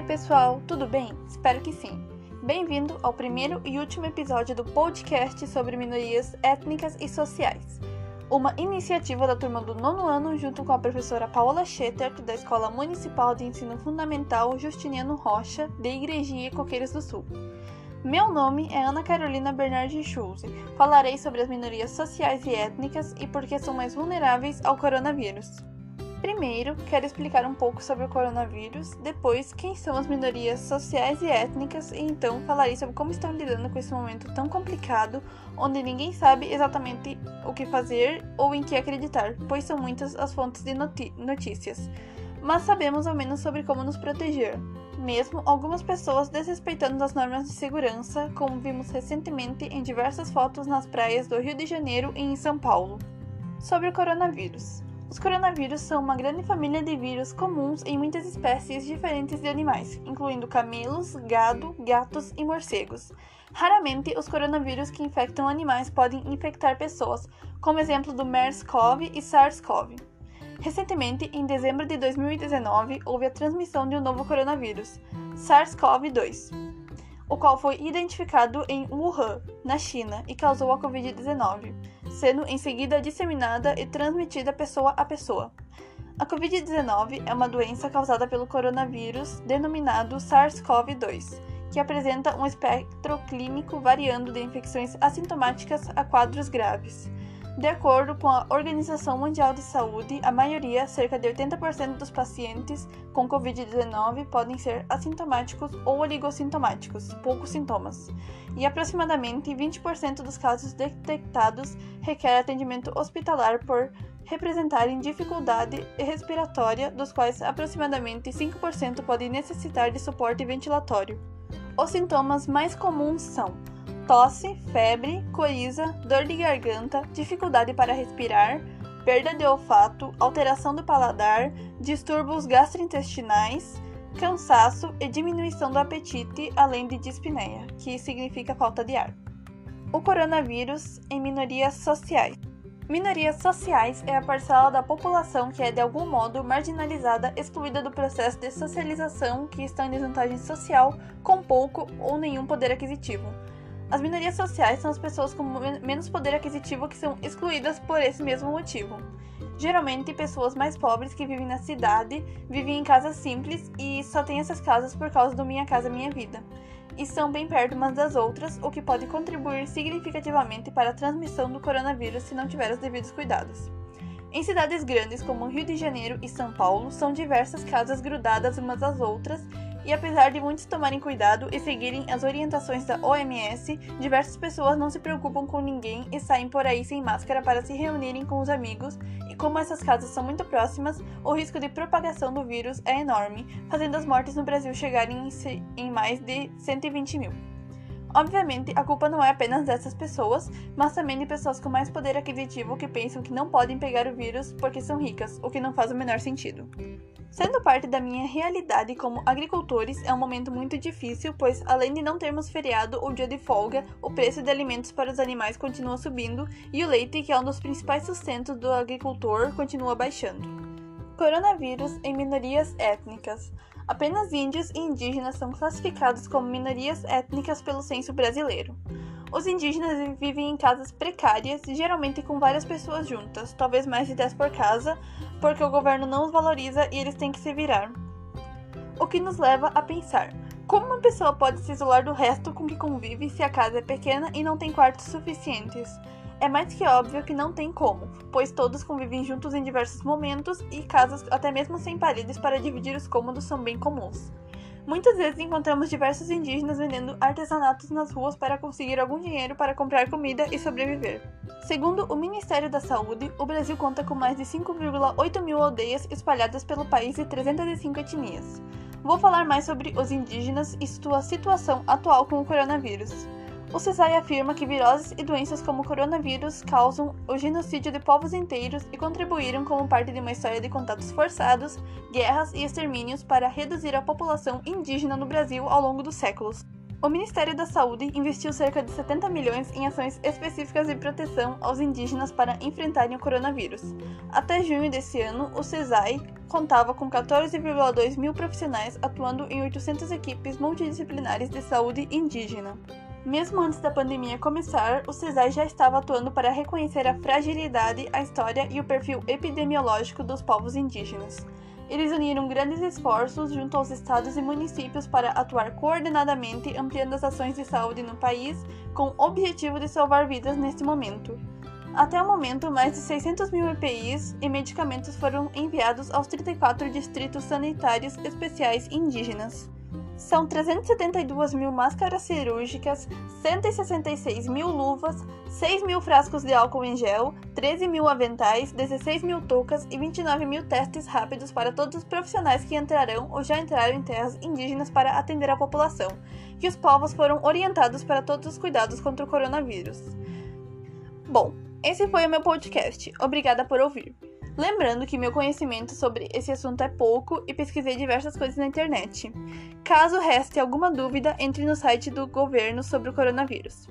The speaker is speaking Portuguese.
Oi, pessoal, tudo bem? Espero que sim. Bem-vindo ao primeiro e último episódio do podcast sobre minorias étnicas e sociais, uma iniciativa da turma do nono ano junto com a professora Paola Schetter, da Escola Municipal de Ensino Fundamental Justiniano Rocha, de Igrejinha Coqueiros do Sul. Meu nome é Ana Carolina Bernardi Schulze. Falarei sobre as minorias sociais e étnicas e por que são mais vulneráveis ao coronavírus. Primeiro, quero explicar um pouco sobre o coronavírus, depois, quem são as minorias sociais e étnicas, e então falarei sobre como estão lidando com esse momento tão complicado, onde ninguém sabe exatamente o que fazer ou em que acreditar, pois são muitas as fontes de notícias. Mas sabemos ao menos sobre como nos proteger, mesmo algumas pessoas desrespeitando as normas de segurança, como vimos recentemente em diversas fotos nas praias do Rio de Janeiro e em São Paulo. Sobre o coronavírus. Os coronavírus são uma grande família de vírus comuns em muitas espécies diferentes de animais, incluindo camelos, gado, gatos e morcegos. Raramente, os coronavírus que infectam animais podem infectar pessoas, como exemplo do MERS-CoV e SARS-CoV. Recentemente, em dezembro de 2019, houve a transmissão de um novo coronavírus, SARS-CoV-2, o qual foi identificado em Wuhan, na China, e causou a Covid-19 sendo em seguida disseminada e transmitida pessoa a pessoa. A Covid-19 é uma doença causada pelo coronavírus denominado SARS-CoV-2, que apresenta um espectro clínico variando de infecções assintomáticas a quadros graves. De acordo com a Organização Mundial de Saúde, a maioria, cerca de 80% dos pacientes com Covid-19 podem ser assintomáticos ou oligossintomáticos, poucos sintomas, e aproximadamente 20% dos casos detectados requer atendimento hospitalar por representarem dificuldade respiratória, dos quais aproximadamente 5% podem necessitar de suporte ventilatório. Os sintomas mais comuns são tosse, febre, coriza, dor de garganta, dificuldade para respirar, perda de olfato, alteração do paladar, distúrbios gastrointestinais, cansaço e diminuição do apetite, além de dispneia, que significa falta de ar. O coronavírus em minorias sociais. Minorias sociais é a parcela da população que é de algum modo marginalizada, excluída do processo de socialização, que está em desvantagem social, com pouco ou nenhum poder aquisitivo as minorias sociais são as pessoas com menos poder aquisitivo que são excluídas por esse mesmo motivo. Geralmente, pessoas mais pobres que vivem na cidade vivem em casas simples e só têm essas casas por causa do Minha Casa Minha Vida. E são bem perto umas das outras, o que pode contribuir significativamente para a transmissão do coronavírus se não tiver os devidos cuidados. Em cidades grandes como Rio de Janeiro e São Paulo, são diversas casas grudadas umas às outras e apesar de muitos tomarem cuidado e seguirem as orientações da OMS, diversas pessoas não se preocupam com ninguém e saem por aí sem máscara para se reunirem com os amigos, e como essas casas são muito próximas, o risco de propagação do vírus é enorme, fazendo as mortes no Brasil chegarem em mais de 120 mil. Obviamente, a culpa não é apenas dessas pessoas, mas também de pessoas com mais poder aquisitivo que pensam que não podem pegar o vírus porque são ricas, o que não faz o menor sentido. Sendo parte da minha realidade como agricultores, é um momento muito difícil, pois além de não termos feriado ou dia de folga, o preço de alimentos para os animais continua subindo e o leite, que é um dos principais sustentos do agricultor, continua baixando. Coronavírus em minorias étnicas. Apenas índios e indígenas são classificados como minorias étnicas pelo censo brasileiro. Os indígenas vivem em casas precárias, geralmente com várias pessoas juntas, talvez mais de 10 por casa, porque o governo não os valoriza e eles têm que se virar. O que nos leva a pensar: como uma pessoa pode se isolar do resto com que convive se a casa é pequena e não tem quartos suficientes? É mais que óbvio que não tem como, pois todos convivem juntos em diversos momentos e casas até mesmo sem paredes para dividir os cômodos são bem comuns. Muitas vezes encontramos diversos indígenas vendendo artesanatos nas ruas para conseguir algum dinheiro para comprar comida e sobreviver. Segundo o Ministério da Saúde, o Brasil conta com mais de 5,8 mil aldeias espalhadas pelo país e 305 etnias. Vou falar mais sobre os indígenas e sua situação atual com o coronavírus. O CESAI afirma que viroses e doenças como o coronavírus causam o genocídio de povos inteiros e contribuíram como parte de uma história de contatos forçados, guerras e extermínios para reduzir a população indígena no Brasil ao longo dos séculos. O Ministério da Saúde investiu cerca de 70 milhões em ações específicas de proteção aos indígenas para enfrentarem o coronavírus. Até junho desse ano, o CESAI contava com 14,2 mil profissionais atuando em 800 equipes multidisciplinares de saúde indígena. Mesmo antes da pandemia começar, o CESAI já estava atuando para reconhecer a fragilidade, a história e o perfil epidemiológico dos povos indígenas. Eles uniram grandes esforços junto aos estados e municípios para atuar coordenadamente, ampliando as ações de saúde no país, com o objetivo de salvar vidas neste momento. Até o momento, mais de 600 mil EPIs e medicamentos foram enviados aos 34 distritos sanitários especiais indígenas. São 372 mil máscaras cirúrgicas, 166 mil luvas, 6 mil frascos de álcool em gel, 13 mil aventais, 16 mil toucas e 29 mil testes rápidos para todos os profissionais que entrarão ou já entraram em terras indígenas para atender a população, e os povos foram orientados para todos os cuidados contra o coronavírus. Bom, esse foi o meu podcast. Obrigada por ouvir. Lembrando que meu conhecimento sobre esse assunto é pouco e pesquisei diversas coisas na internet. Caso reste alguma dúvida, entre no site do governo sobre o coronavírus.